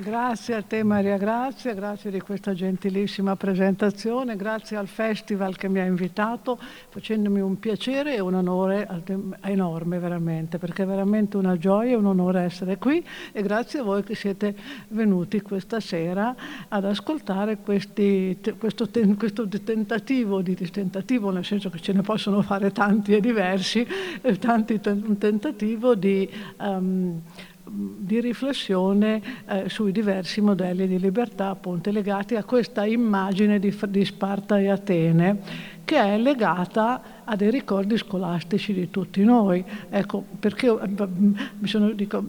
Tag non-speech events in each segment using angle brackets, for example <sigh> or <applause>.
Grazie a te Maria Grazia, grazie di questa gentilissima presentazione, grazie al festival che mi ha invitato, facendomi un piacere e un onore enorme veramente, perché è veramente una gioia e un onore essere qui e grazie a voi che siete venuti questa sera ad ascoltare questi, questo, questo, tentativo, di, tentativo nel senso che ce ne possono fare tanti e diversi, eh, tanti, un tentativo di... Um, di riflessione eh, sui diversi modelli di libertà appunto legati a questa immagine di, di Sparta e Atene che è legata a dei ricordi scolastici di tutti noi. Ecco, perché eh, mi sono, dico,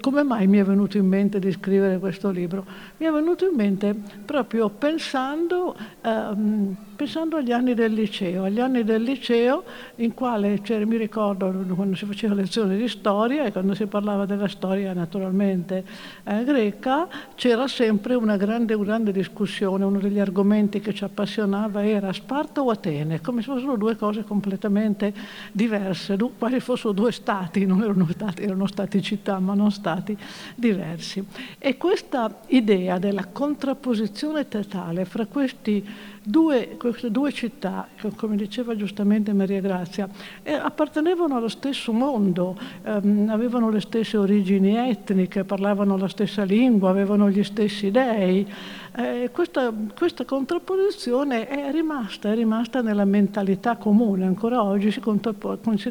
come mai mi è venuto in mente di scrivere questo libro? Mi è venuto in mente proprio pensando, ehm, pensando agli anni del liceo, agli anni del liceo in quale cioè, mi ricordo quando si faceva lezione di storia e quando si parlava della storia naturalmente eh, greca, c'era sempre una grande, grande discussione, uno degli argomenti che ci appassionava era Sparta Sparta o Atene, come se fossero due cose completamente diverse, quasi fossero due stati, non erano stati, erano stati città, ma non stati diversi. E questa idea della contrapposizione totale fra questi Due, queste due città, come diceva giustamente Maria Grazia, eh, appartenevano allo stesso mondo, ehm, avevano le stesse origini etniche, parlavano la stessa lingua, avevano gli stessi dei. Eh, questa, questa, contrapposizione è rimasta, è rimasta nella mentalità comune, ancora oggi si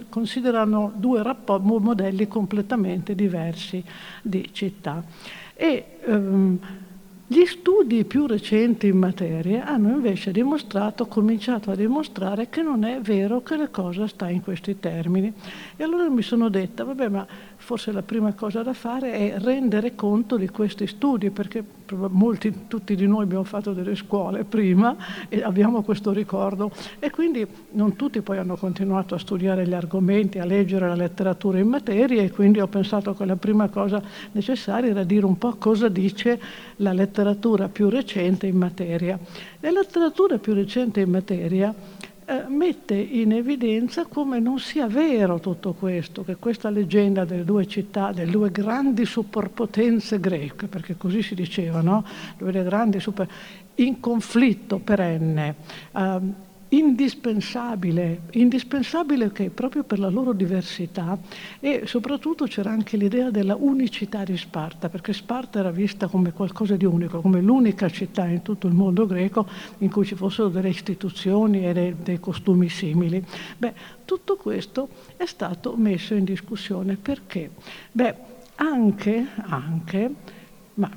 considerano due modelli completamente diversi di città. E, ehm, gli studi più recenti in materia hanno invece dimostrato, cominciato a dimostrare che non è vero che la cosa sta in questi termini. E allora mi sono detta, vabbè, ma forse la prima cosa da fare è rendere conto di questi studi, perché molti, tutti di noi abbiamo fatto delle scuole prima e abbiamo questo ricordo e quindi non tutti poi hanno continuato a studiare gli argomenti, a leggere la letteratura in materia e quindi ho pensato che la prima cosa necessaria era dire un po' cosa dice la letteratura più recente in materia. La letteratura più recente in materia eh, mette in evidenza come non sia vero tutto questo, che questa leggenda delle due città, delle due grandi superpotenze greche, perché così si diceva, no? due grandi super, in conflitto perenne, eh, indispensabile, indispensabile che proprio per la loro diversità e soprattutto c'era anche l'idea della unicità di Sparta, perché Sparta era vista come qualcosa di unico, come l'unica città in tutto il mondo greco in cui ci fossero delle istituzioni e dei, dei costumi simili. Beh, tutto questo è stato messo in discussione perché? Beh, anche, anche ma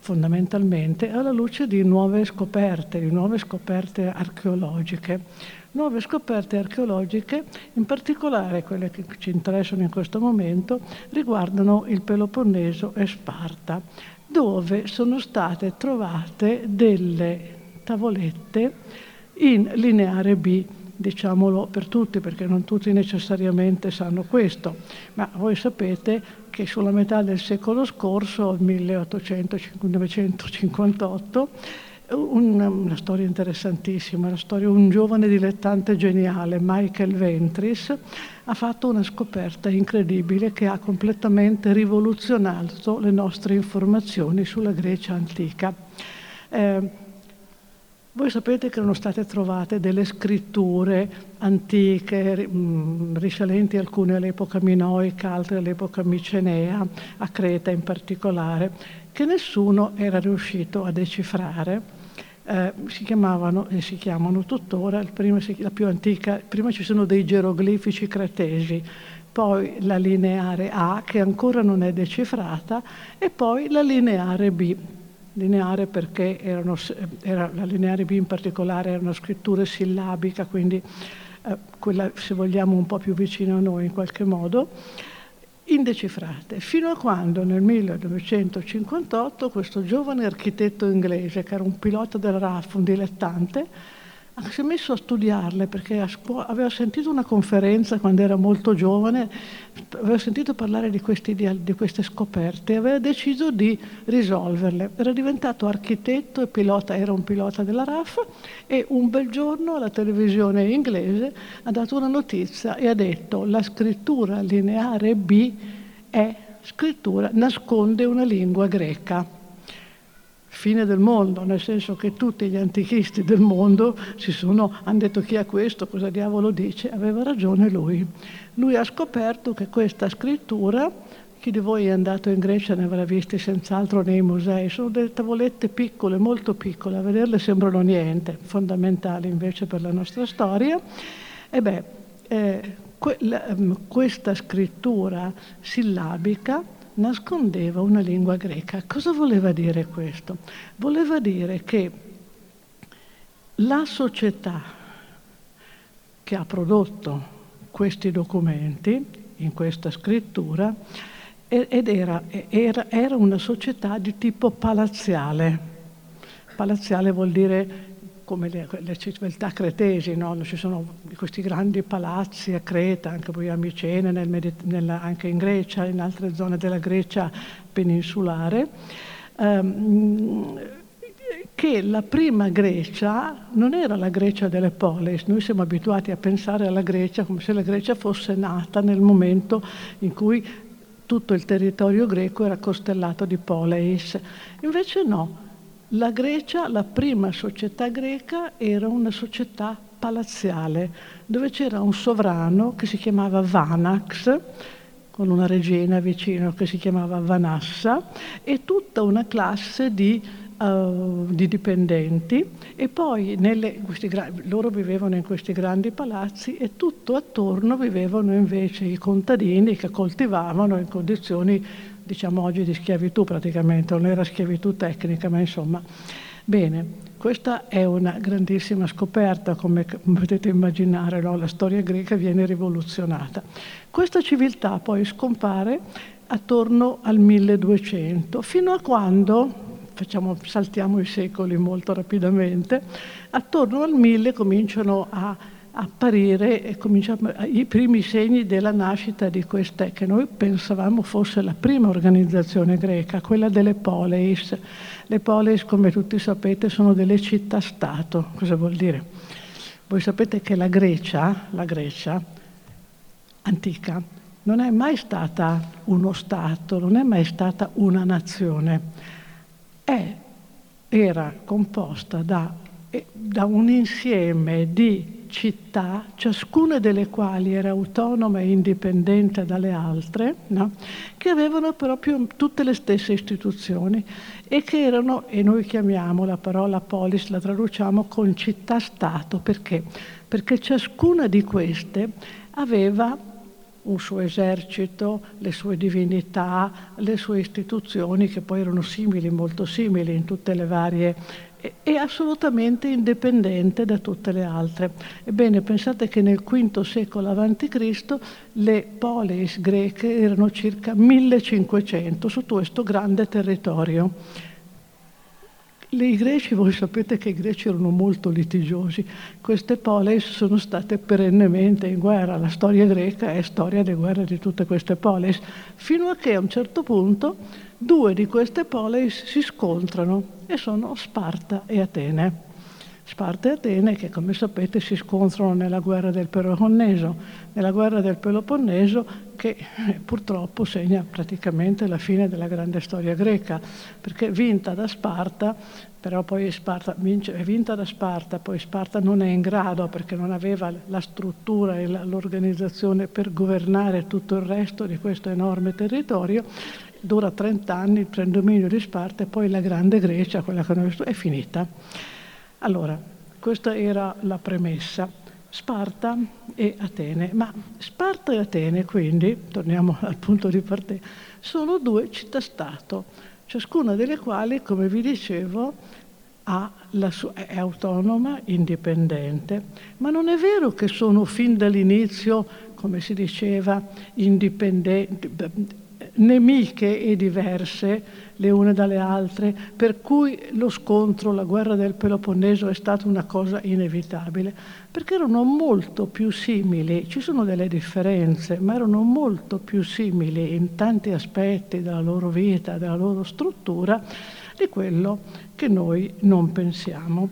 fondamentalmente alla luce di nuove scoperte, di nuove scoperte archeologiche. Nuove scoperte archeologiche, in particolare quelle che ci interessano in questo momento, riguardano il Peloponneso e Sparta, dove sono state trovate delle tavolette in lineare B diciamolo per tutti perché non tutti necessariamente sanno questo, ma voi sapete che sulla metà del secolo scorso, 1800-1958, una, una, storia interessantissima, la storia un giovane dilettante geniale, Michael Ventris, ha fatto una scoperta incredibile che ha completamente rivoluzionato le nostre informazioni sulla Grecia antica. Eh, voi sapete che erano state trovate delle scritture antiche, mm, risalenti alcune all'epoca minoica, altre all'epoca micenea, a Creta in particolare, che nessuno era riuscito a decifrare. Eh, si chiamavano e si chiamano tuttora, prima, la più antica, prima ci sono dei geroglifici cretesi, poi la lineare A che ancora non è decifrata e poi la lineare B lineare perché erano, era, la lineare B in particolare era una scrittura sillabica, quindi eh, quella se vogliamo un po' più vicina a noi in qualche modo, indecifrate, fino a quando nel 1958 questo giovane architetto inglese, che era un pilota della RAF, un dilettante, si è messo a studiarle perché a scuola, aveva sentito una conferenza quando era molto giovane, aveva sentito parlare di, questi, di queste scoperte e aveva deciso di risolverle. Era diventato architetto e pilota, era un pilota della RAF e un bel giorno alla televisione inglese ha dato una notizia e ha detto la scrittura lineare B è scrittura nasconde una lingua greca fine del mondo, nel senso che tutti gli antichisti del mondo sono, hanno detto chi è questo, cosa diavolo dice, aveva ragione lui. Lui ha scoperto che questa scrittura, chi di voi è andato in Grecia ne avrà visti senz'altro nei musei, sono delle tavolette piccole, molto piccole, a vederle sembrano niente, fondamentali invece per la nostra storia. E beh, eh, que- la, questa scrittura sillabica nascondeva una lingua greca. Cosa voleva dire questo? Voleva dire che la società che ha prodotto questi documenti in questa scrittura ed era, era, era una società di tipo palaziale. Palaziale vuol dire come le, le civiltà cretesi, no? ci sono questi grandi palazzi a Creta, anche poi a Micene, nel nella, anche in Grecia, in altre zone della Grecia peninsulare, ehm, che la prima Grecia non era la Grecia delle polis, noi siamo abituati a pensare alla Grecia come se la Grecia fosse nata nel momento in cui tutto il territorio greco era costellato di poleis, invece no, la Grecia, la prima società greca, era una società palaziale, dove c'era un sovrano che si chiamava Vanax, con una regina vicino che si chiamava Vanassa, e tutta una classe di, uh, di dipendenti. E poi nelle, questi, loro vivevano in questi grandi palazzi e tutto attorno vivevano invece i contadini che coltivavano in condizioni diciamo oggi di schiavitù praticamente, non era schiavitù tecnica, ma insomma. Bene, questa è una grandissima scoperta, come potete immaginare, no? la storia greca viene rivoluzionata. Questa civiltà poi scompare attorno al 1200, fino a quando, facciamo, saltiamo i secoli molto rapidamente, attorno al 1000 cominciano a apparire cominciamo i primi segni della nascita di queste che noi pensavamo fosse la prima organizzazione greca, quella delle poleis. Le poleis, come tutti sapete, sono delle città-stato. Cosa vuol dire? Voi sapete che la Grecia, la Grecia antica, non è mai stata uno Stato, non è mai stata una nazione. È, era composta da, da un insieme di città, ciascuna delle quali era autonoma e indipendente dalle altre, no? che avevano proprio tutte le stesse istituzioni e che erano, e noi chiamiamo la parola polis, la traduciamo con città-stato, perché? Perché ciascuna di queste aveva un suo esercito, le sue divinità, le sue istituzioni che poi erano simili, molto simili in tutte le varie è assolutamente indipendente da tutte le altre. Ebbene, pensate che nel V secolo a.C. le polis greche erano circa 1500 su questo grande territorio. I greci, voi sapete che i greci erano molto litigiosi, queste polis sono state perennemente in guerra, la storia greca è storia di guerra di tutte queste polis, fino a che a un certo punto due di queste polis si scontrano e sono Sparta e Atene. Sparta e Atene che come sapete si scontrano nella guerra del Peloponneso, nella guerra del Peloponneso che eh, purtroppo segna praticamente la fine della grande storia greca, perché vinta da Sparta, però poi Sparta vince, è vinta da Sparta, poi Sparta non è in grado perché non aveva la struttura e l'organizzazione per governare tutto il resto di questo enorme territorio dura 30 anni il predominio di Sparta e poi la grande Grecia, quella che noi è finita. Allora, questa era la premessa. Sparta e Atene. Ma Sparta e Atene, quindi, torniamo <laughs> al punto di partenza, sono due città-stato, ciascuna delle quali, come vi dicevo, sua, è autonoma, indipendente, ma non è vero che sono fin dall'inizio, come si diceva, indipendenti, nemiche e diverse le une dalle altre, per cui lo scontro, la guerra del Peloponneso è stata una cosa inevitabile, perché erano molto più simili, ci sono delle differenze, ma erano molto più simili in tanti aspetti della loro vita, della loro struttura, di quello che noi non pensiamo.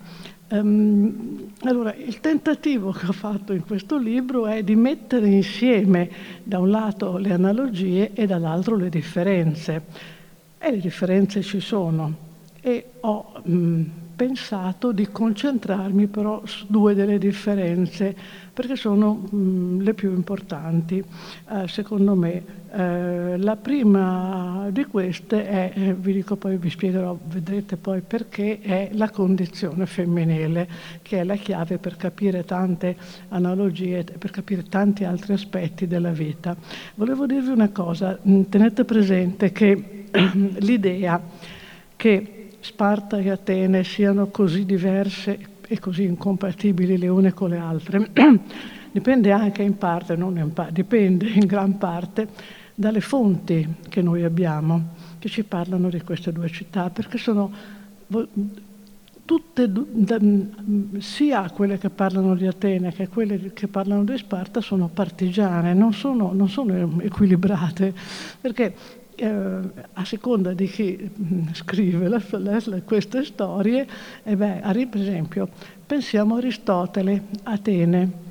Um, allora, il tentativo che ho fatto in questo libro è di mettere insieme da un lato le analogie e dall'altro le differenze. E le differenze ci sono. E ho um, pensato di concentrarmi però su due delle differenze, perché sono mh, le più importanti, eh, secondo me. Eh, la prima di queste è, eh, vi dico poi, vi spiegherò, vedrete poi perché, è la condizione femminile, che è la chiave per capire tante analogie, per capire tanti altri aspetti della vita. Volevo dirvi una cosa, tenete presente che <clears throat> l'idea che Sparta e Atene siano così diverse e così incompatibili le une con le altre, <clears throat> dipende anche in parte, non in parte, dipende in gran parte dalle fonti che noi abbiamo, che ci parlano di queste due città, perché sono tutte, sia quelle che parlano di Atene che quelle che parlano di Sparta, sono partigiane, non sono, non sono equilibrate, perché eh, a seconda di chi mm, scrive la, la, queste storie, eh beh, per esempio, pensiamo a Aristotele, Atene.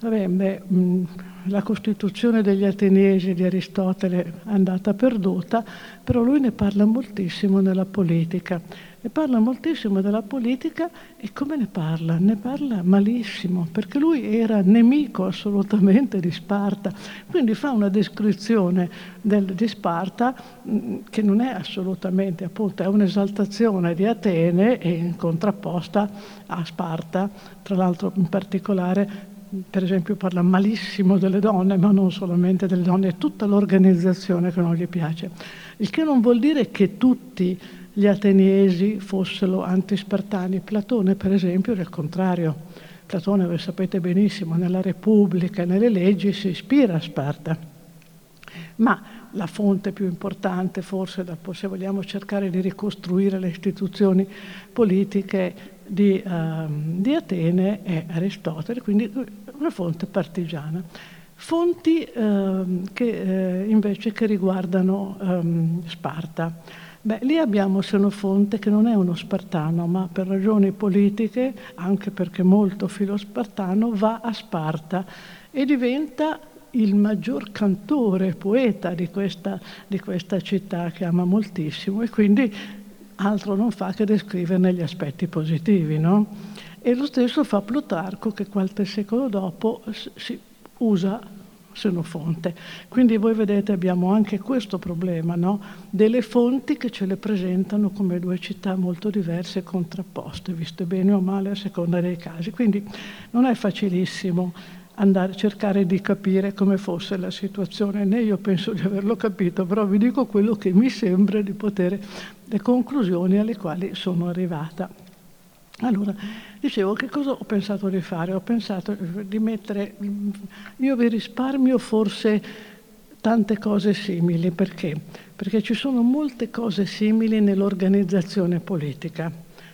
Vabbè, mm, la Costituzione degli Ateniesi di Aristotele è andata perduta, però lui ne parla moltissimo nella politica e parla moltissimo della politica e come ne parla? Ne parla malissimo, perché lui era nemico assolutamente di Sparta, quindi fa una descrizione del, di Sparta mm, che non è assolutamente, appunto, è un'esaltazione di Atene e contrapposta a Sparta, tra l'altro in particolare per esempio parla malissimo delle donne, ma non solamente delle donne, è tutta l'organizzazione che non gli piace. Il che non vuol dire che tutti gli ateniesi fossero antispartani. Platone, per esempio, era il contrario. Platone, voi sapete benissimo, nella Repubblica e nelle leggi si ispira a Sparta. Ma la fonte più importante, forse, se vogliamo cercare di ricostruire le istituzioni politiche di, uh, di Atene, è Aristotele, quindi una fonte partigiana. Fonti uh, che, uh, invece che riguardano um, Sparta. Beh, lì abbiamo Senofonte che non è uno spartano, ma per ragioni politiche, anche perché molto filo spartano, va a Sparta e diventa il maggior cantore, poeta di questa, di questa città che ama moltissimo e quindi altro non fa che descriverne gli aspetti positivi. No? E lo stesso fa Plutarco che qualche secolo dopo si usa Senofonte. Quindi voi vedete abbiamo anche questo problema, no? delle fonti che ce le presentano come due città molto diverse e contrapposte, viste bene o male a seconda dei casi. Quindi non è facilissimo andare cercare di capire come fosse la situazione, né io penso di averlo capito, però vi dico quello che mi sembra di poter, le conclusioni alle quali sono arrivata. Allora, dicevo, che cosa ho pensato di fare? Ho pensato di mettere, io vi risparmio forse tante cose simili, perché? Perché ci sono molte cose simili nell'organizzazione politica,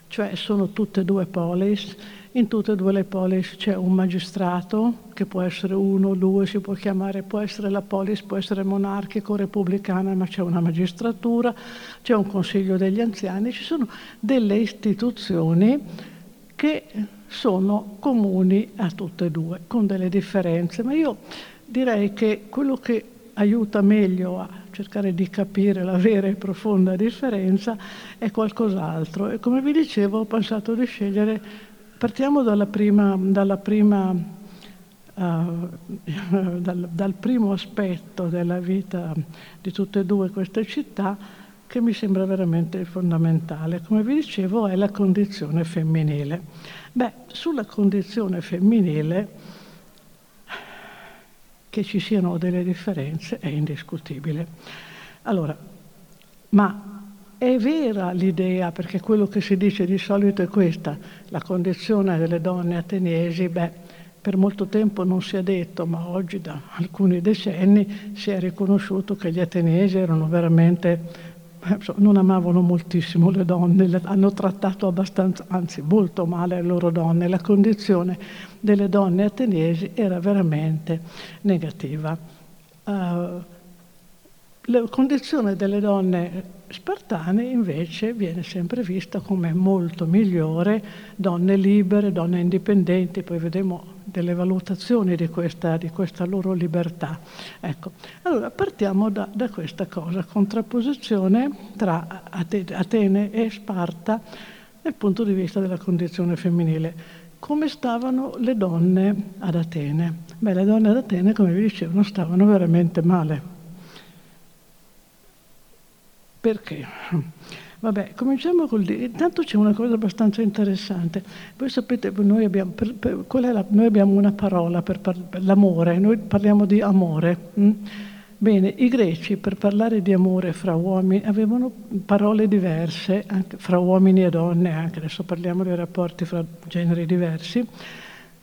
cioè sono tutte due polis, in tutte e due le polis c'è un magistrato, che può essere uno, due, si può chiamare, può essere la polis, può essere monarchico, repubblicana, ma c'è una magistratura, c'è un consiglio degli anziani, ci sono delle istituzioni che sono comuni a tutte e due, con delle differenze, ma io direi che quello che aiuta meglio a cercare di capire la vera e profonda differenza è qualcos'altro. E come vi dicevo ho pensato di scegliere Partiamo dalla prima, dalla prima, uh, <laughs> dal, dal, primo aspetto della vita di tutte e due queste città che mi sembra veramente fondamentale. Come vi dicevo è la condizione femminile. Beh, sulla condizione femminile che ci siano delle differenze è indiscutibile. Allora, ma è vera l'idea, perché quello che si dice di solito è questa, la condizione delle donne ateniesi, beh, per molto tempo non si è detto, ma oggi da alcuni decenni si è riconosciuto che gli ateniesi erano veramente, eh, non amavano moltissimo le donne, le hanno trattato abbastanza, anzi molto male le loro donne, la condizione delle donne ateniesi era veramente negativa. Uh, La condizione delle donne spartane invece viene sempre vista come molto migliore, donne libere, donne indipendenti, poi vedremo delle valutazioni di questa, di questa loro libertà. Ecco, allora partiamo da, da questa cosa, contrapposizione tra Atene e Sparta dal punto di vista della condizione femminile. Come stavano le donne ad Atene? Beh, le donne ad Atene, come vi dicevo, stavano veramente male. Perché? Vabbè, cominciamo col dire. Intanto c'è una cosa abbastanza interessante. Voi sapete, noi abbiamo, per, per, la, noi abbiamo una parola per, par, per, l'amore, noi parliamo di amore. Hm? Bene, i greci per parlare di amore fra uomini avevano parole diverse, anche fra uomini e donne, anche adesso parliamo dei rapporti fra generi diversi,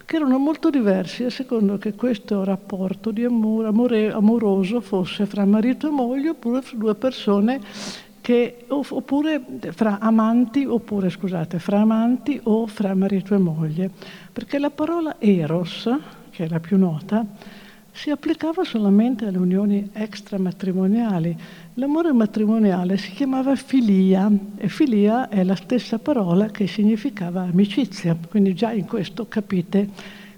che erano molto diversi a secondo che questo rapporto di amore amoroso fosse fra marito e moglie oppure fra due persone che, oppure fra amanti, oppure scusate, fra amanti o fra marito e moglie. Perché la parola eros, che è la più nota, si applicava solamente alle unioni extramatrimoniali. L'amore matrimoniale si chiamava filia e filia è la stessa parola che significava amicizia, quindi già in questo capite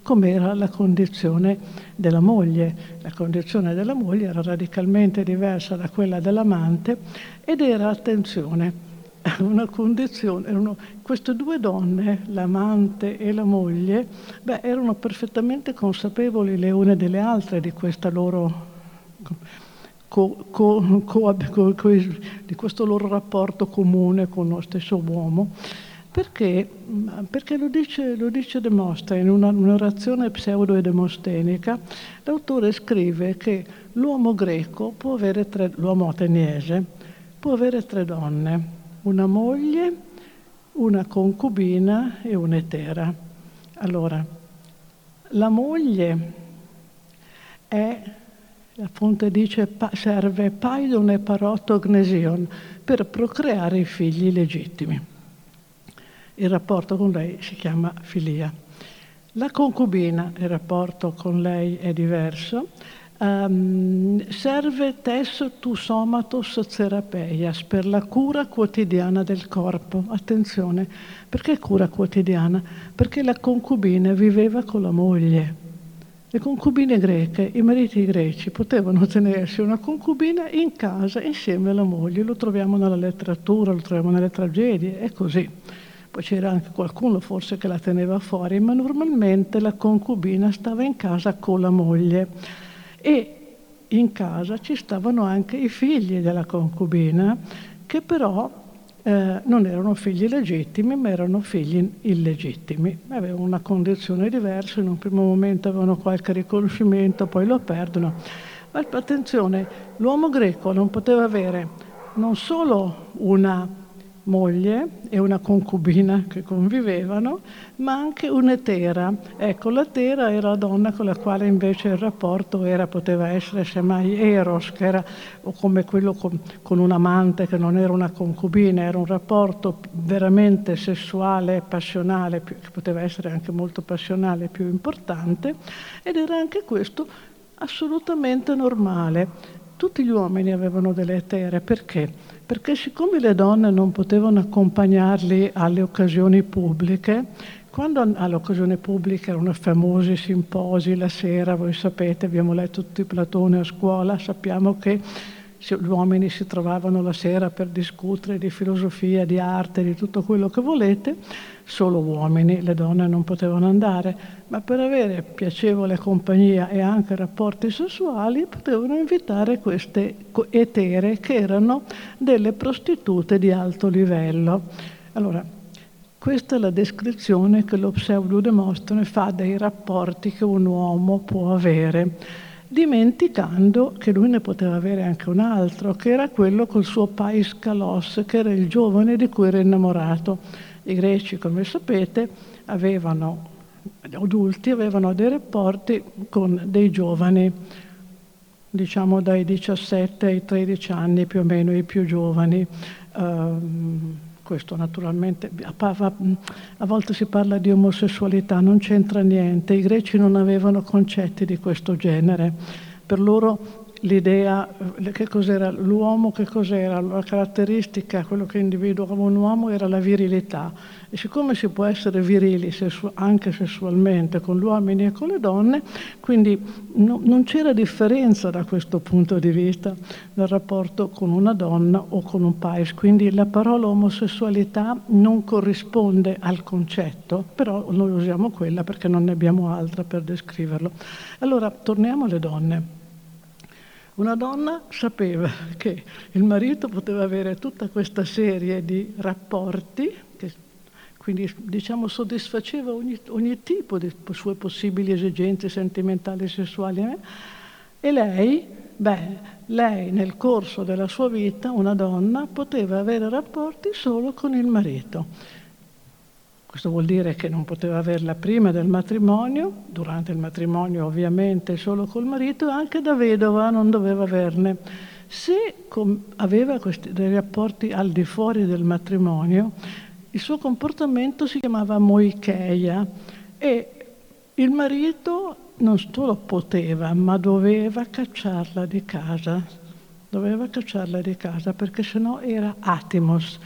com'era la condizione della moglie. La condizione della moglie era radicalmente diversa da quella dell'amante ed era, attenzione, <laughs> una condizione, erano, queste due donne, l'amante e la moglie, beh, erano perfettamente consapevoli le une delle altre di questa loro Co, co, co, di questo loro rapporto comune con lo stesso uomo, perché, perché lo, dice, lo dice Demostra in una, un'orazione pseudo-demostenica, l'autore scrive che l'uomo greco può avere tre, l'uomo ateniese può avere tre donne, una moglie, una concubina e un'etera. Allora, la moglie è, la fonte dice, serve paidon e parotognesion per procreare i figli legittimi. Il rapporto con lei si chiama filia. La concubina, il rapporto con lei è diverso, Um, serve tes tu somatos therapeias per la cura quotidiana del corpo. Attenzione, perché cura quotidiana? Perché la concubina viveva con la moglie. Le concubine greche, i mariti greci, potevano tenersi una concubina in casa insieme alla moglie. Lo troviamo nella letteratura, lo troviamo nelle tragedie, è così. Poi c'era anche qualcuno forse che la teneva fuori, ma normalmente la concubina stava in casa con la moglie e in casa ci stavano anche i figli della concubina che però eh, non erano figli legittimi ma erano figli illegittimi, avevano una condizione diversa, in un primo momento avevano qualche riconoscimento, poi lo perdono. Ma attenzione, l'uomo greco non poteva avere non solo una moglie e una concubina che convivevano, ma anche un'etera. Ecco, l'etera era la donna con la quale invece il rapporto era, poteva essere semmai eros, che era come quello con, con un amante che non era una concubina, era un rapporto veramente sessuale, passionale, più, che poteva essere anche molto passionale, più importante, ed era anche questo assolutamente normale. Tutti gli uomini avevano delle etere, perché? Perché siccome le donne non potevano accompagnarli alle occasioni pubbliche, quando alle occasioni pubbliche erano famosi simposi la sera, voi sapete, abbiamo letto tutti Platone a scuola, sappiamo che gli uomini si trovavano la sera per discutere di filosofia, di arte, di tutto quello che volete, solo uomini, le donne non potevano andare, ma per avere piacevole compagnia e anche rapporti sessuali potevano invitare queste etere che erano delle prostitute di alto livello. Allora, questa è la descrizione che lo pseudo Demostene fa dei rapporti che un uomo può avere dimenticando che lui ne poteva avere anche un altro, che era quello col suo Pais Kalos, che era il giovane di cui era innamorato. I greci, come sapete, avevano, adulti avevano dei rapporti con dei giovani, diciamo dai 17 ai 13 anni più o meno, i più giovani. Um, questo naturalmente, a volte si parla di omosessualità, non c'entra niente, i greci non avevano concetti di questo genere, per loro l'idea che cos'era l'uomo, che cos'era la caratteristica, quello che individuava un uomo era la virilità. E siccome si può essere virili sessu- anche sessualmente con gli uomini e con le donne, quindi no, non c'era differenza da questo punto di vista nel rapporto con una donna o con un pais. Quindi la parola omosessualità non corrisponde al concetto, però noi usiamo quella perché non ne abbiamo altra per descriverlo. Allora, torniamo alle donne. Una donna sapeva che il marito poteva avere tutta questa serie di rapporti che quindi diciamo soddisfaceva ogni, ogni tipo di sue possibili esigenze sentimentali e sessuali. Eh? E lei, beh, lei nel corso della sua vita, una donna, poteva avere rapporti solo con il marito. Questo vuol dire che non poteva averla prima del matrimonio, durante il matrimonio ovviamente solo col marito, e anche da vedova non doveva averne. Se aveva questi, dei rapporti al di fuori del matrimonio, il suo comportamento si chiamava moicheia e il marito non solo poteva, ma doveva cacciarla di casa. Doveva cacciarla di casa perché sennò era atimos,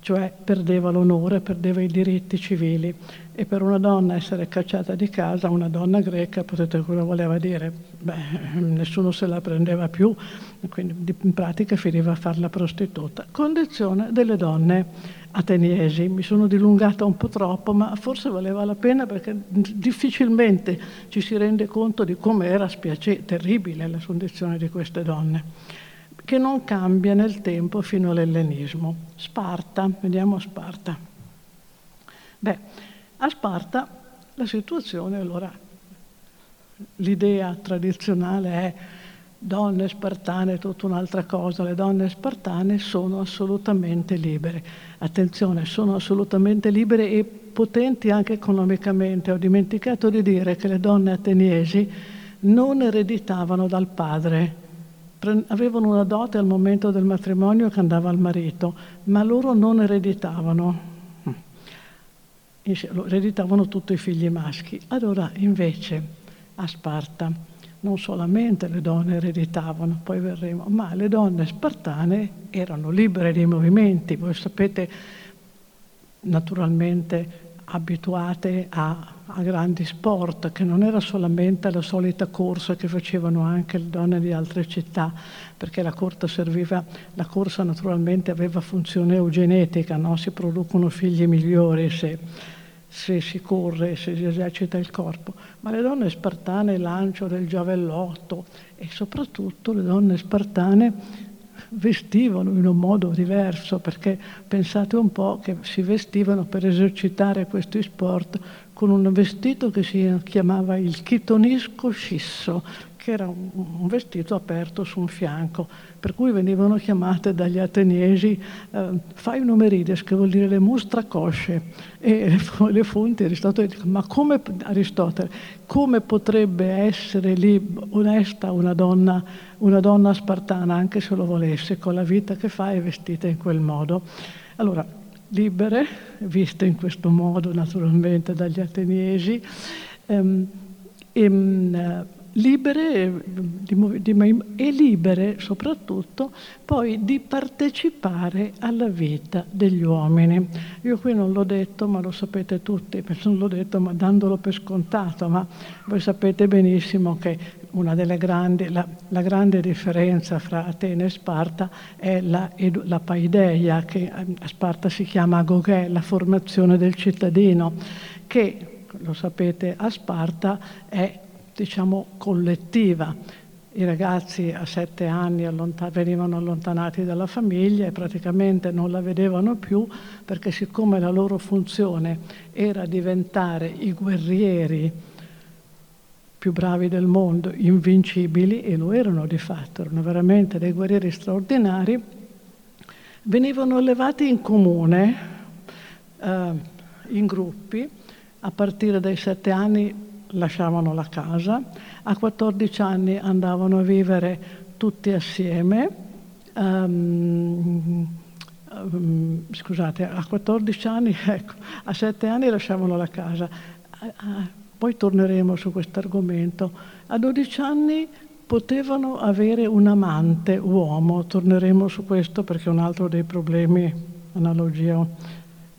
cioè perdeva l'onore, perdeva i diritti civili. E per una donna essere cacciata di casa, una donna greca, potete cosa voleva dire? Beh, nessuno se la prendeva più, quindi in pratica finiva a fare la prostituta. Condizione delle donne ateniesi. Mi sono dilungata un po' troppo, ma forse valeva la pena perché difficilmente ci si rende conto di come era spiacere, terribile la condizione di queste donne, che non cambia nel tempo fino all'ellenismo. Sparta, vediamo Sparta. Beh, a Sparta la situazione allora, l'idea tradizionale è donne spartane tutta un'altra cosa, le donne spartane sono assolutamente libere. Attenzione, sono assolutamente libere e potenti anche economicamente. Ho dimenticato di dire che le donne ateniesi non ereditavano dal padre, avevano una dote al momento del matrimonio che andava al marito, ma loro non ereditavano, ereditavano tutti i figli maschi. Allora invece a Sparta non solamente le donne ereditavano, poi verremo, ma le donne spartane erano libere dei movimenti, voi sapete naturalmente abituate a, a, grandi sport, che non era solamente la solita corsa che facevano anche le donne di altre città, perché la, serviva, la corsa naturalmente aveva funzione eugenetica, no? si producono figli migliori se se si corre, se si esercita il corpo, ma le donne spartane lancio del giavellotto e soprattutto le donne spartane vestivano in un modo diverso perché pensate un po' che si vestivano per esercitare questi sport con un vestito che si chiamava il chitonisco scisso, che era un, vestito aperto su un fianco, per cui venivano chiamate dagli ateniesi eh, fai numerides, che vuol dire le mostra cosce, e <laughs> le fonti Aristotele dicono, ma come Aristotele, come potrebbe essere lì onesta una donna, una donna spartana, anche se lo volesse, con la vita che fa e vestita in quel modo? Allora, libere, viste in questo modo naturalmente dagli ateniesi, ehm, ehm, libere di, di, e libere soprattutto poi di partecipare alla vita degli uomini. Io qui non l'ho detto, ma lo sapete tutti, <laughs> non l'ho detto ma dandolo per scontato, ma voi sapete benissimo che una delle grandi, la, la grande differenza fra Atene e Sparta è la, la paideia, che a Sparta si chiama agogè, la formazione del cittadino, che lo sapete a Sparta è diciamo, collettiva. I ragazzi a sette anni allontan- venivano allontanati dalla famiglia e praticamente non la vedevano più perché siccome la loro funzione era diventare i guerrieri più bravi del mondo, invincibili, e lo erano di fatto, erano veramente dei guerrieri straordinari, venivano allevati in comune, eh, in gruppi, a partire dai sette anni lasciavano la casa, a 14 anni andavano a vivere tutti assieme, um, um, scusate, a 14 anni, <laughs> ecco, a 7 anni lasciavano la casa. Uh, poi torneremo su questo argomento. A 12 anni potevano avere un amante uomo, torneremo su questo perché è un altro dei problemi, analogia,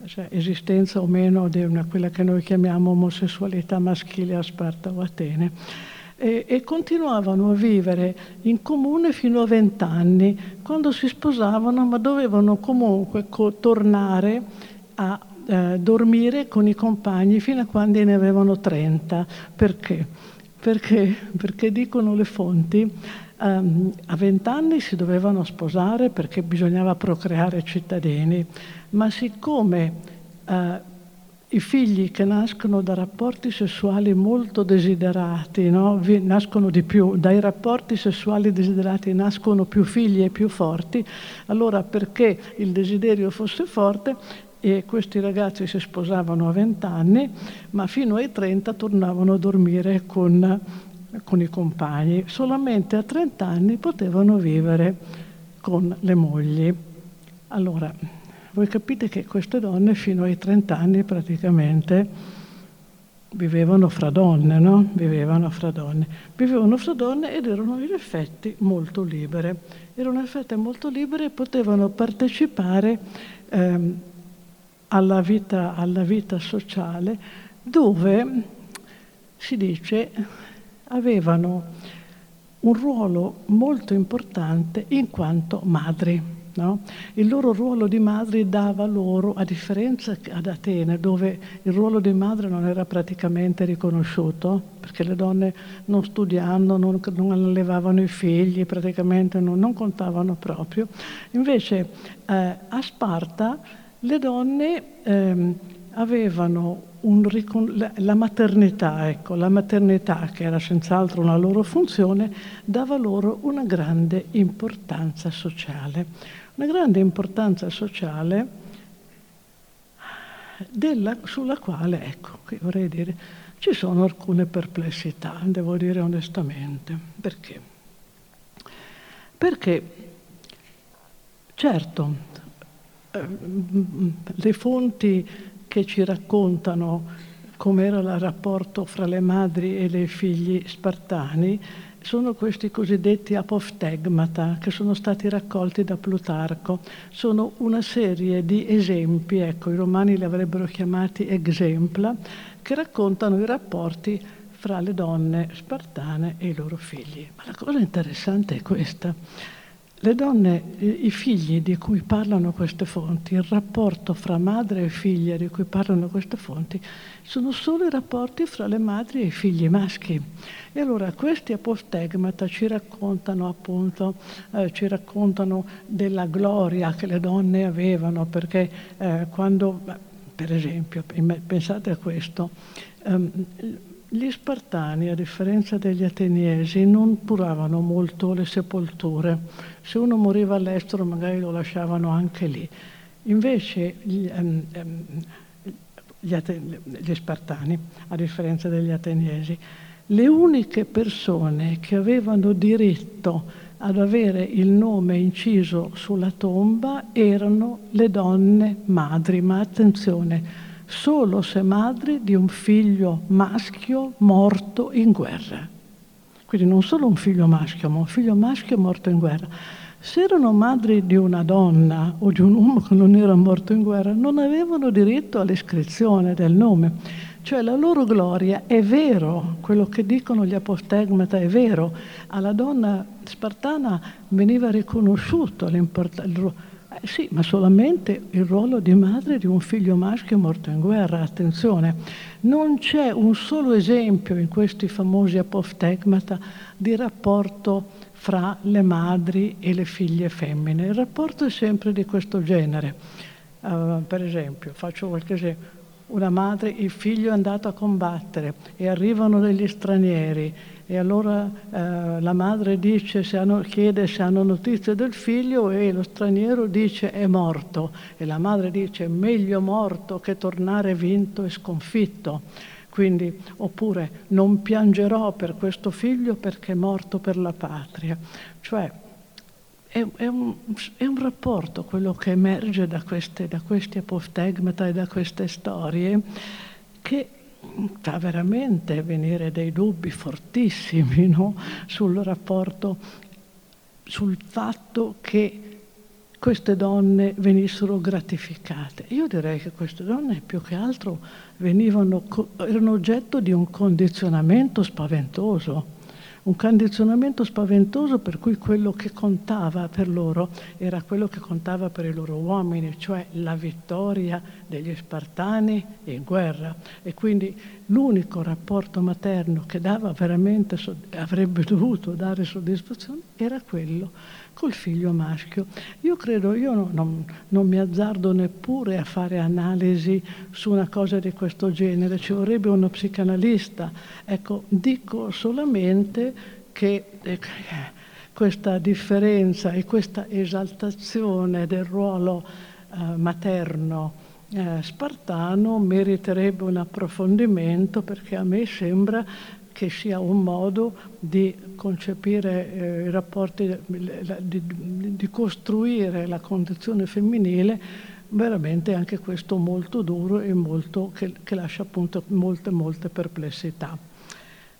cioè esistenza o meno di una, quella che noi chiamiamo omosessualità maschile a Sparta o Atene. E, e continuavano a vivere in comune fino a vent'anni, quando si sposavano, ma dovevano comunque co- tornare a eh, dormire con i compagni fino a quando ne avevano 30. Perché? Perché, perché dicono le fonti, um, a vent'anni si dovevano sposare perché bisognava procreare cittadini, ma siccome uh, i figli che nascono da rapporti sessuali molto desiderati, no? nascono di più, dai rapporti sessuali desiderati nascono più figli e più forti, allora perché il desiderio fosse forte e questi ragazzi si sposavano a 20 anni, ma fino ai 30 tornavano a dormire con, con i compagni. Solamente a 30 anni potevano vivere con le mogli. Allora, voi capite che queste donne fino ai 30 anni praticamente vivevano fra donne, no? Vivevano fra donne. Vivevano fra donne ed erano in effetti molto libere. Erano in effetti molto libere e potevano partecipare ehm, alla vita, alla vita sociale dove si dice avevano un ruolo molto importante in quanto madri. No? Il loro ruolo di madri dava loro, a differenza ad Atene, dove il ruolo di madre non era praticamente riconosciuto, perché le donne non studiando, non, non allevavano i figli, praticamente non, non contavano proprio, invece eh, a Sparta le donne ehm, avevano ricon- la, maternità, ecco, la maternità che era senz'altro una loro funzione, dava loro una grande importanza sociale, una grande importanza sociale della, sulla quale, ecco, qui vorrei dire, ci sono alcune perplessità, devo dire onestamente. Perché? Perché, certo, le fonti che ci raccontano com'era il rapporto fra le madri e i figli spartani sono questi cosiddetti apoftegmata che sono stati raccolti da Plutarco. Sono una serie di esempi, ecco, i romani li avrebbero chiamati exempla, che raccontano i rapporti fra le donne spartane e i loro figli. Ma la cosa interessante è questa le donne, i figli di cui parlano queste fonti, il rapporto fra madre e figlia di cui parlano queste fonti, sono solo i rapporti fra le madri e i figli maschi. E allora questi apostegmata ci raccontano appunto, eh, ci raccontano della gloria che le donne avevano, perché eh, quando, per esempio, pensate a questo, ehm, gli Spartani, a differenza degli Ateniesi, non curavano molto le sepolture. Se uno moriva all'estero magari lo lasciavano anche lì. Invece gli, um, gli, Aten- gli Spartani, a differenza degli Ateniesi, le uniche persone che avevano diritto ad avere il nome inciso sulla tomba erano le donne madri, ma attenzione, solo se madri di un figlio maschio morto in guerra. Quindi non solo un figlio maschio, ma un figlio maschio morto in guerra. Se erano madri di una donna o di un uomo che non era morto in guerra, non avevano diritto all'iscrizione del nome. Cioè la loro gloria è vero, quello che dicono gli apostegmata è vero. Alla donna spartana veniva riconosciuto l'importanza sì, ma solamente il ruolo di madre di un figlio maschio morto in guerra, attenzione. Non c'è un solo esempio in questi famosi apoftegmata di rapporto fra le madri e le figlie femmine. Il rapporto è sempre di questo genere. Uh, per esempio, faccio qualche esempio, una madre, il figlio è andato a combattere e arrivano degli stranieri e allora eh, la madre dice, se hanno, chiede se hanno notizie del figlio e lo straniero dice è morto e la madre dice meglio morto che tornare vinto e sconfitto. Quindi, oppure non piangerò per questo figlio perché è morto per la patria. Cioè, è, è, un, è un, rapporto quello che emerge da, queste, da questi apostegmata e da queste storie che fa veramente venire dei dubbi fortissimi no? sul rapporto, sul fatto che queste donne venissero gratificate. Io direi che queste donne più che altro venivano, erano oggetto di un condizionamento spaventoso un condizionamento spaventoso per cui quello che contava per loro era quello che contava per i loro uomini, cioè la vittoria degli Spartani in guerra. E quindi l'unico rapporto materno che dava veramente, avrebbe dovuto dare soddisfazione, era quello col figlio maschio. Io credo, io non, non, non, mi azzardo neppure a fare analisi su una cosa di questo genere, ci vorrebbe uno psicanalista. Ecco, dico solamente che eh, questa differenza e questa esaltazione del ruolo eh, materno eh, spartano meriterebbe un approfondimento perché a me sembra che sia un modo di concepire eh, i rapporti, di, di, costruire la condizione femminile, veramente anche questo molto duro e molto, che, che lascia appunto molte, molte perplessità.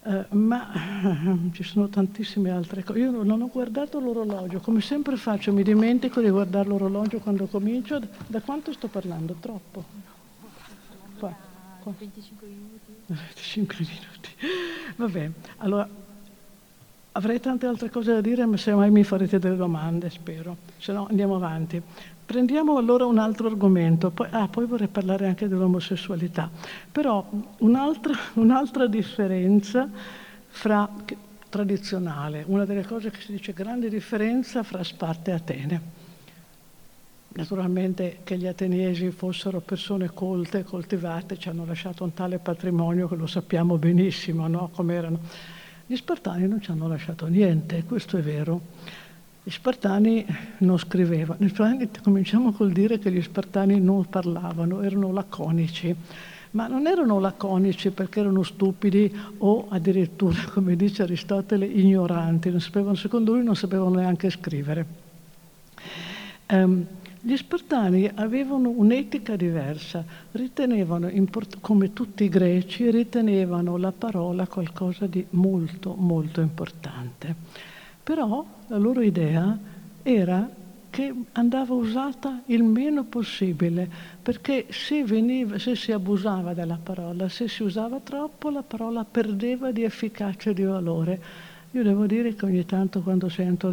Uh, ma uh, <laughs> ci sono tantissime altre cose. Io non ho guardato l'orologio, come sempre faccio, mi dimentico di guardare l'orologio quando comincio. Da quanto sto parlando? Troppo. Qua, qua. 25 minuti. 25 minuti. Vabbè, allora avrei tante altre cose da dire, ma se mai mi farete delle domande, spero. Se no andiamo avanti. Prendiamo allora un altro argomento, poi, ah, poi vorrei parlare anche dell'omosessualità, però un'altra, un'altra differenza fra, tradizionale, una delle cose che si dice grande differenza fra Sparta e Atene. Naturalmente che gli ateniesi fossero persone colte, coltivate, ci hanno lasciato un tale patrimonio che lo sappiamo benissimo, no? come erano. Gli spartani non ci hanno lasciato niente, questo è vero. Gli spartani non scrivevano, cominciamo col dire che gli spartani non parlavano, erano laconici, ma non erano laconici perché erano stupidi o addirittura, <laughs> come dice Aristotele, ignoranti, sapevano, secondo lui non sapevano neanche scrivere. Um, gli spartani avevano un'etica diversa, ritenevano, come tutti i greci, ritenevano la parola qualcosa di molto, molto importante. Però la loro idea era che andava usata il meno possibile, perché se, veniva, se si abusava della parola, se si usava troppo, la parola perdeva di efficacia e di valore. Io devo dire che ogni tanto quando sento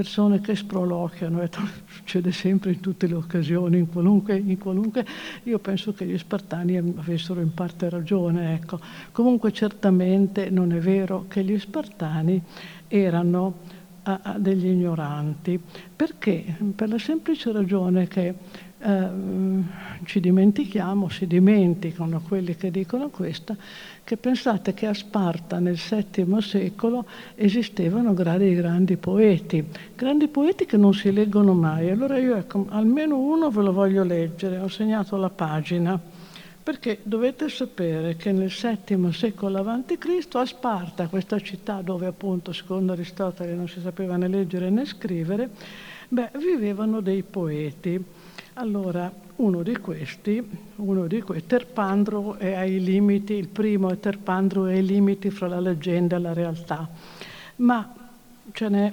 persone che sproloquiano, e succede sempre in tutte le occasioni, in qualunque, in qualunque, io penso che gli spartani avessero in parte ragione. Ecco. Comunque certamente non è vero che gli spartani erano a degli ignoranti, perché? Per la semplice ragione che eh, ci dimentichiamo, si dimenticano quelli che dicono questo, che pensate che a Sparta nel VII secolo esistevano grandi, grandi poeti, grandi poeti che non si leggono mai. Allora io ecco, almeno uno ve lo voglio leggere, ho segnato la pagina, perché dovete sapere che nel VII secolo a.C. a Sparta, questa città dove appunto secondo Aristotele non si sapeva né leggere né scrivere, beh, vivevano dei poeti. Allora, uno di questi, uno di questi, Terpandro è ai limiti, il primo è Terpandro è ai limiti fra la leggenda e la realtà, ma ce n'è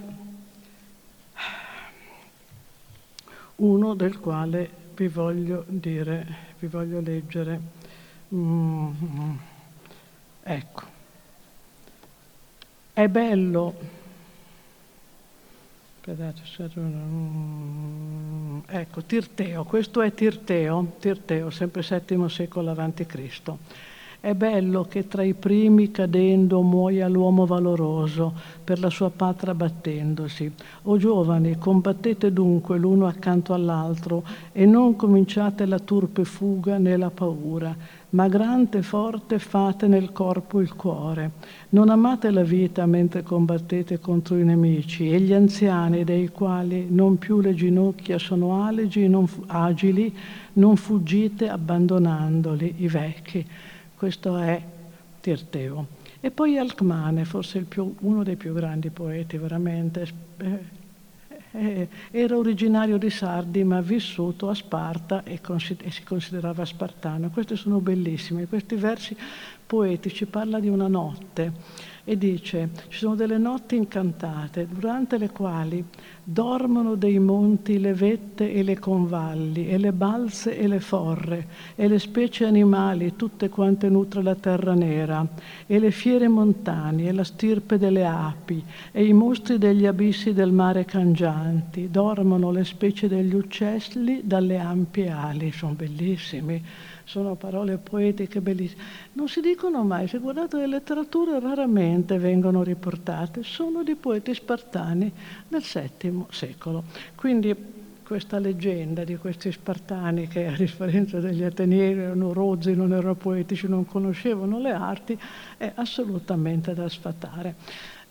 uno del quale vi voglio dire, vi voglio leggere. Mm, ecco, è bello Ecco, Tirteo, questo è Tirteo, Tirteo, sempre VII secolo avanti Cristo. È bello che tra i primi cadendo muoia l'uomo valoroso, per la sua patria battendosi. O giovani, combattete dunque l'uno accanto all'altro e non cominciate la turpe fuga né la paura, ma grande e forte fate nel corpo il cuore. Non amate la vita mentre combattete contro i nemici e gli anziani dei quali non più le ginocchia sono alegi, non, agili, non fuggite abbandonandoli, i vecchi. Questo è Tirteo. E poi Alcmane, forse più, uno dei più grandi poeti, veramente. Eh, era originario di Sardi ma vissuto a Sparta e, e, si considerava spartano. Questi sono bellissimi, questi versi poetici, parla di una notte e dice ci sono delle notti incantate durante le quali dormono dei monti le vette e le convalli e le balze e le forre e le specie animali tutte quante nutre la terra nera e le fiere montane e la stirpe delle api e i mostri degli abissi del mare cangianti. Dormono le specie degli uccelli dalle ampie ali. Sono bellissimi sono parole poetiche bellissime. Non si dicono mai, se guardate le letterature raramente vengono riportate, sono di poeti spartani del VII secolo. Quindi questa leggenda di questi spartani che a differenza degli ateniesi erano rozzi, non erano poetici, non conoscevano le arti, è assolutamente da sfatare.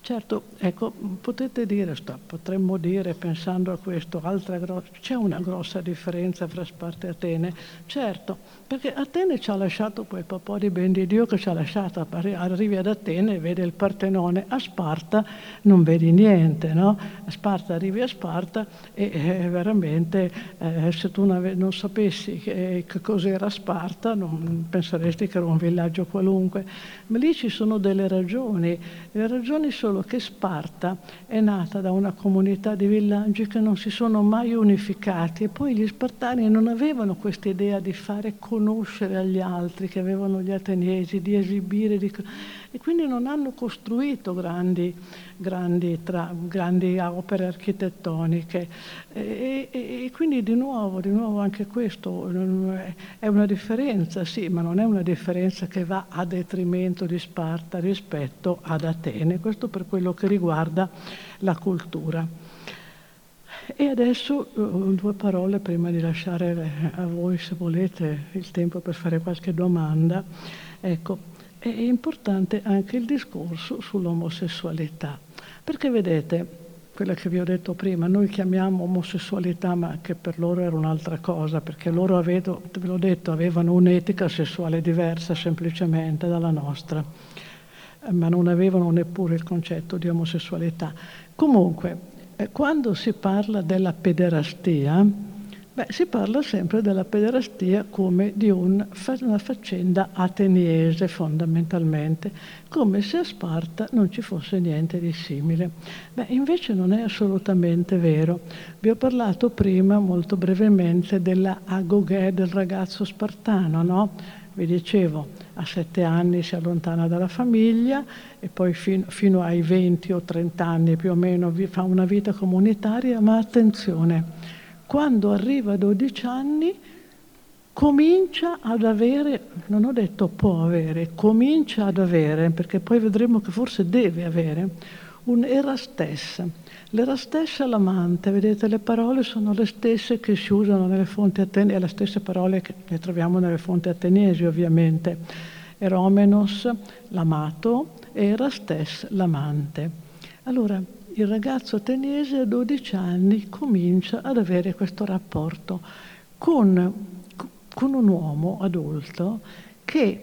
Certo, ecco, potete dire, potremmo dire, pensando a questo, gro- c'è una grossa differenza fra Sparta e Atene? Certo, perché Atene ci ha lasciato quel po' di ben di Dio che ci ha lasciato, arrivi ad Atene e vedi il Partenone, a Sparta non vedi niente, no? A Sparta arrivi a Sparta e eh, veramente eh, se tu non, sapessi che, che, cos'era Sparta non penseresti che era un villaggio qualunque, ma lì ci sono delle ragioni, le ragioni sono che Sparta è nata da una comunità di villaggi che non si sono mai unificati e poi gli spartani non avevano questa idea di fare conoscere agli altri che avevano gli ateniesi, di esibire, di... e quindi non hanno costruito grandi, grandi, tra, grandi opere architettoniche. E, e, e, quindi di nuovo, di nuovo anche questo è una differenza, sì, ma non è una differenza che va a detrimento di Sparta rispetto ad Atene. Questo per quello che riguarda la cultura. E adesso uh, due parole prima di lasciare a voi, se volete, il tempo per fare qualche domanda. Ecco, è importante anche il discorso sull'omosessualità, perché vedete, quella che vi ho detto prima, noi chiamiamo omosessualità, ma che per loro era un'altra cosa, perché loro, avevo, ve l'ho detto, avevano un'etica sessuale diversa semplicemente dalla nostra ma non avevano neppure il concetto di omosessualità. Comunque, eh, quando si parla della pederastia, beh, si parla sempre della pederastia come di un, una faccenda ateniese fondamentalmente, come se a Sparta non ci fosse niente di simile. Beh, invece non è assolutamente vero. Vi ho parlato prima molto brevemente della agogè del ragazzo spartano, no? Vi dicevo, a sette anni si allontana dalla famiglia e poi fino, fino ai 20 o 30 anni più o meno fa una vita comunitaria, ma attenzione, quando arriva a 12 anni comincia ad avere, non ho detto può avere, comincia ad avere, perché poi vedremo che forse deve avere, un erastes. L'erastes è l'amante, vedete le parole sono le stesse che si usano nelle fonti ateniesi, le stesse parole che le troviamo nelle fonti ateniesi ovviamente. Eromenos, l'amato, e erastes, l'amante. Allora, il ragazzo ateniese a 12 anni comincia ad avere questo rapporto con, con un uomo adulto che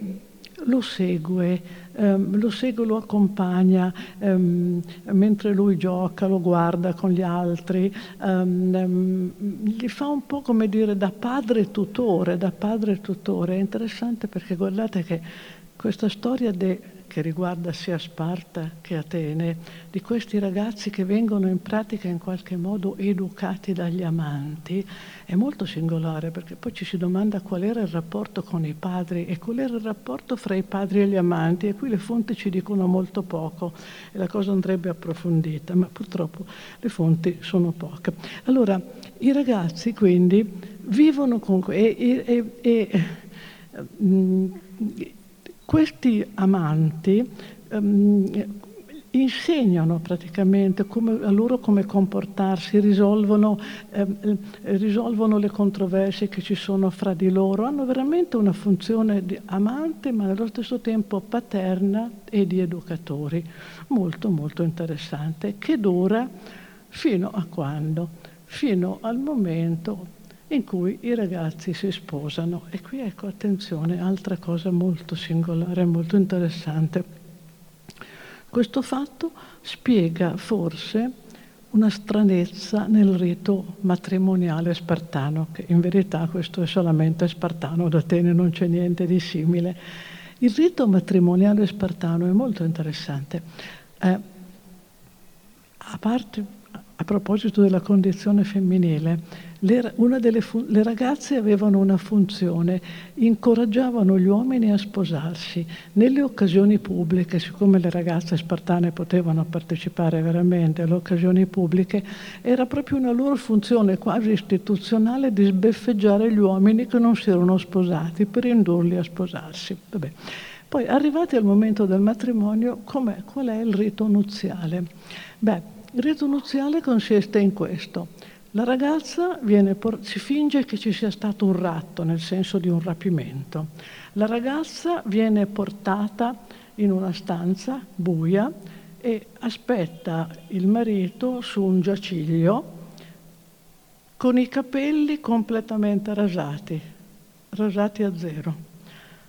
lo segue, ehm, lo segue, lo accompagna ehm, mentre lui gioca, lo guarda con gli altri, ehm, ehm, gli fa un po' come dire da padre tutore, da padre tutore. È interessante perché guardate che questa storia de, che riguarda sia Sparta che Atene, di questi ragazzi che vengono in pratica in qualche modo educati dagli amanti, è molto singolare perché poi ci si domanda qual era il rapporto con i padri e qual era il rapporto fra i padri e gli amanti e qui le fonti ci dicono molto poco e la cosa andrebbe approfondita, ma purtroppo le fonti sono poche. Allora, i ragazzi quindi vivono con... E, e, e, mm, questi amanti um, insegnano praticamente come, a loro come comportarsi, risolvono, eh, risolvono, le controversie che ci sono fra di loro, hanno veramente una funzione di amante ma nello stesso tempo paterna e di educatori, molto molto interessante, che dura fino a quando? Fino al momento in cui i ragazzi si sposano. E qui ecco, attenzione, altra cosa molto singolare, molto interessante. Questo fatto spiega forse una stranezza nel rito matrimoniale spartano, che in verità questo è solamente spartano, ad Atene non c'è niente di simile. Il rito matrimoniale spartano è molto interessante. Eh, a parte a proposito della condizione femminile, le, fun- le, ragazze avevano una funzione, incoraggiavano gli uomini a sposarsi. Nelle occasioni pubbliche, siccome le ragazze spartane potevano partecipare veramente alle occasioni pubbliche, era proprio una loro funzione quasi istituzionale di sbeffeggiare gli uomini che non si erano sposati per indurli a sposarsi. Vabbè. Poi, arrivati al momento del matrimonio, qual è il rito nuziale? Beh, il rito nuziale consiste in questo. La ragazza por- si finge che ci sia stato un ratto, nel senso di un rapimento. La ragazza viene portata in una stanza buia e aspetta il marito su un giaciglio con i capelli completamente rasati, rasati a zero,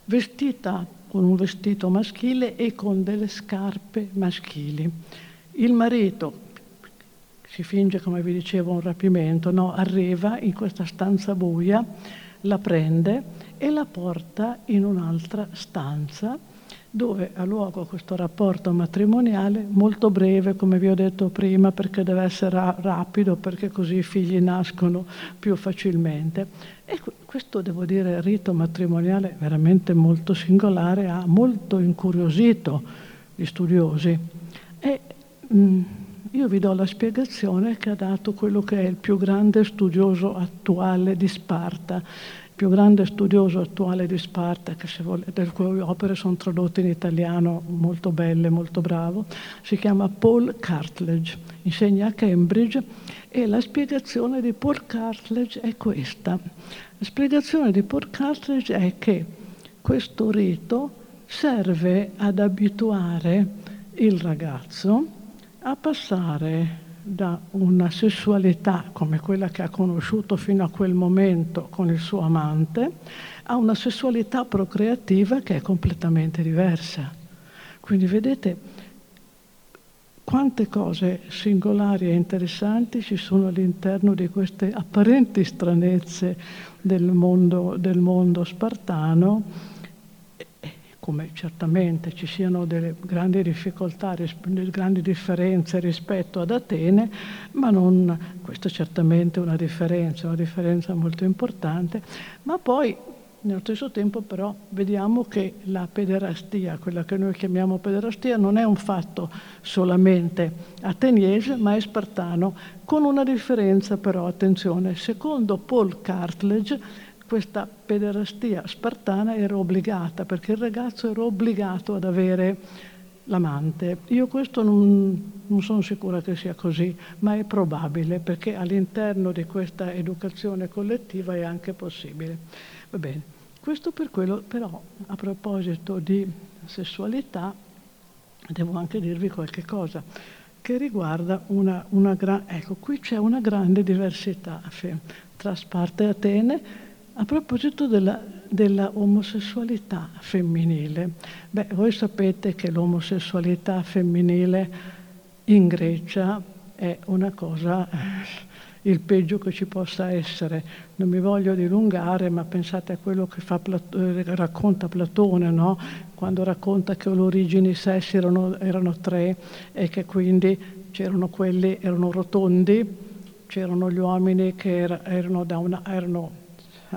vestita con un vestito maschile e con delle scarpe maschili. Il marito si finge, come vi dicevo, un rapimento, no, arriva in questa stanza buia, la prende e la porta in un'altra stanza dove ha luogo questo rapporto matrimoniale molto breve, come vi ho detto prima, perché deve essere rapido, perché così i figli nascono più facilmente. E questo, devo dire, rito matrimoniale veramente molto singolare, ha molto incuriosito gli studiosi. E, mh, mm, io vi do la spiegazione che ha dato quello che è il più grande studioso attuale di Sparta, il più grande studioso attuale di Sparta, vuole, le cui opere sono tradotte in italiano, molto belle, molto bravo, si chiama Paul Cartledge, insegna a Cambridge e la spiegazione di Paul Cartledge è questa. La spiegazione di Paul Cartledge è che questo rito serve ad abituare il ragazzo a passare da una sessualità come quella che ha conosciuto fino a quel momento con il suo amante a una sessualità procreativa che è completamente diversa. Quindi vedete quante cose singolari e interessanti ci sono all'interno di queste apparenti stranezze del mondo, del mondo spartano come certamente ci siano delle grandi difficoltà, delle grandi differenze rispetto ad Atene, ma non, questa è certamente una differenza, una differenza molto importante, ma poi nello stesso tempo però vediamo che la pederastia, quella che noi chiamiamo pederastia, non è un fatto solamente ateniese, ma è spartano, con una differenza però, attenzione, secondo Paul Cartledge questa pederastia spartana era obbligata, perché il ragazzo era obbligato ad avere l'amante. Io questo non, non, sono sicura che sia così, ma è probabile, perché all'interno di questa educazione collettiva è anche possibile. Va bene, questo per quello, però a proposito di sessualità, devo anche dirvi qualche cosa che riguarda una, una gran... Ecco, qui c'è una grande diversità tra Sparta e Atene, a proposito della, della, omosessualità femminile, beh, voi sapete che l'omosessualità femminile in Grecia è una cosa, eh, il peggio che ci possa essere. Non mi voglio dilungare, ma pensate a quello che Plat- eh, racconta Platone, no? quando racconta che le origini sessi erano, erano, tre e che quindi c'erano quelli, erano rotondi, c'erano gli uomini che era, erano, una, erano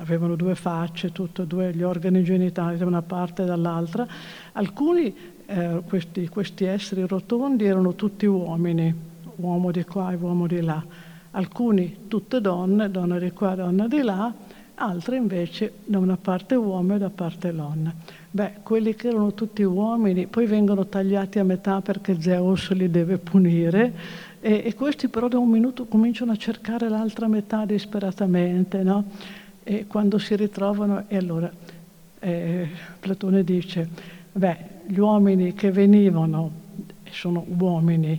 avevano due facce, tutti e due gli organi genitali da una parte e dall'altra. Alcuni, eh, questi, questi esseri rotondi, erano tutti uomini, uomo di qua e uomo di là. Alcuni tutte donne, donna di qua donna di là, altre invece da una parte uomo e da parte donna. Beh, quelli che erano tutti uomini poi vengono tagliati a metà perché Zeus li deve punire e, e questi però da un minuto cominciano a cercare l'altra metà disperatamente, no? E quando si ritrovano, e allora eh, Platone dice, beh, gli uomini che venivano, sono uomini,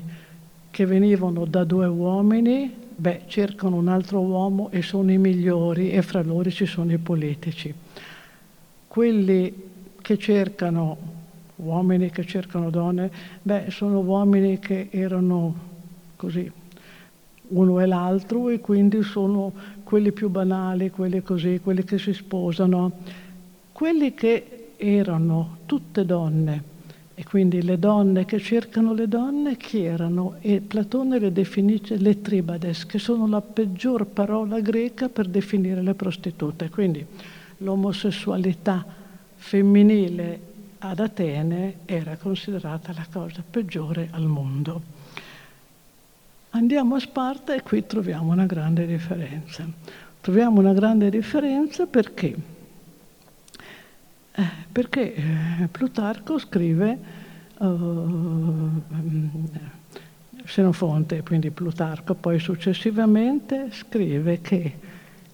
che venivano da due uomini, beh, cercano un altro uomo e sono i migliori e fra loro ci sono i politici. Quelli che cercano, uomini che cercano donne, beh, sono uomini che erano così uno e l'altro e quindi sono quelli più banali, quelli così, quelli che si sposano, quelli che erano tutte donne e quindi le donne che cercano le donne chi erano? E Platone le definisce le tribades, che sono la peggior parola greca per definire le prostitute. Quindi l'omosessualità femminile ad Atene era considerata la cosa peggiore al mondo. Andiamo a Sparta e qui troviamo una grande differenza. Troviamo una grande differenza perché? Eh, perché eh, Plutarco scrive uh, Xenofonte, quindi Plutarco, poi successivamente scrive che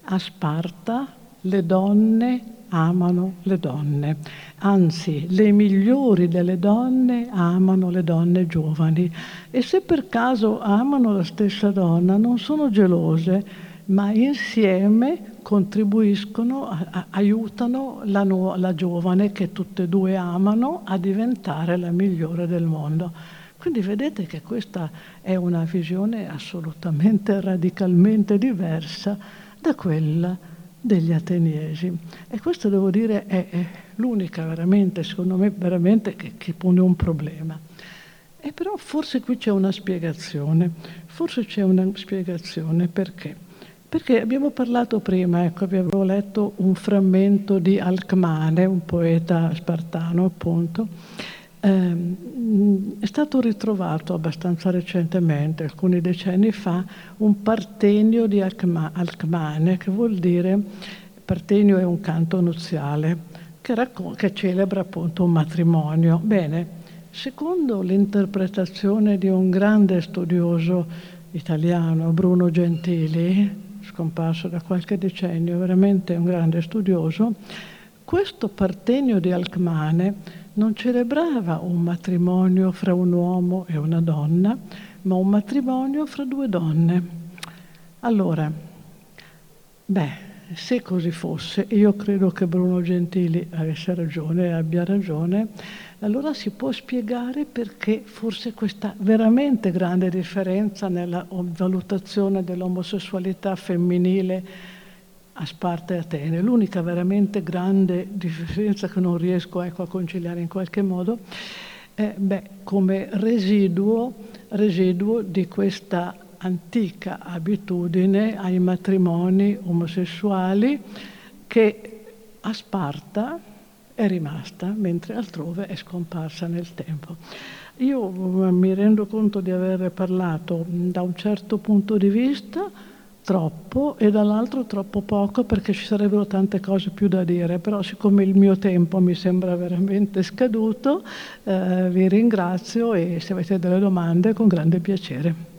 a Sparta le donne amano le donne, anzi le migliori delle donne amano le donne giovani e se per caso amano la stessa donna non sono gelose, ma insieme contribuiscono, aiutano la, la giovane che tutte e due amano a diventare la migliore del mondo. Quindi vedete che questa è una visione assolutamente radicalmente diversa da quella degli ateniesi. E questo devo dire è, è l'unica veramente, secondo me, veramente che, che pone un problema. E però forse qui c'è una spiegazione, forse c'è una spiegazione perché? Perché abbiamo parlato prima, ecco, abbiamo letto un frammento di Alcmane, un poeta spartano appunto, Ehm, è stato ritrovato abbastanza recentemente, alcuni decenni fa, un partenio di Alcmane, che vuol dire, partenio è un canto nuziale, che, raccon- che celebra appunto un matrimonio. Bene, secondo l'interpretazione di un grande studioso italiano, Bruno Gentili, scomparso da qualche decennio, veramente un grande studioso, questo partenio di Alcmane non celebrava un matrimonio fra un uomo e una donna, ma un matrimonio fra due donne. Allora, beh, se così fosse, io credo che Bruno Gentili avesse ragione e abbia ragione, allora si può spiegare perché forse questa veramente grande differenza nella valutazione dell'omosessualità femminile a Sparta e Atene. L'unica veramente grande differenza che non riesco ecco, a conciliare in qualche modo è beh, come residuo, residuo di questa antica abitudine ai matrimoni omosessuali che a Sparta è rimasta, mentre altrove è scomparsa nel tempo. Io mi rendo conto di aver parlato da un certo punto di vista, troppo e dall'altro troppo poco perché ci sarebbero tante cose più da dire, però siccome il mio tempo mi sembra veramente scaduto, eh, vi ringrazio e se avete delle domande con grande piacere.